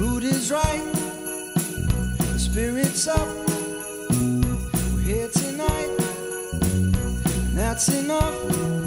mood is right, the spirit's up. We're here tonight, and that's enough.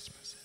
Christmas,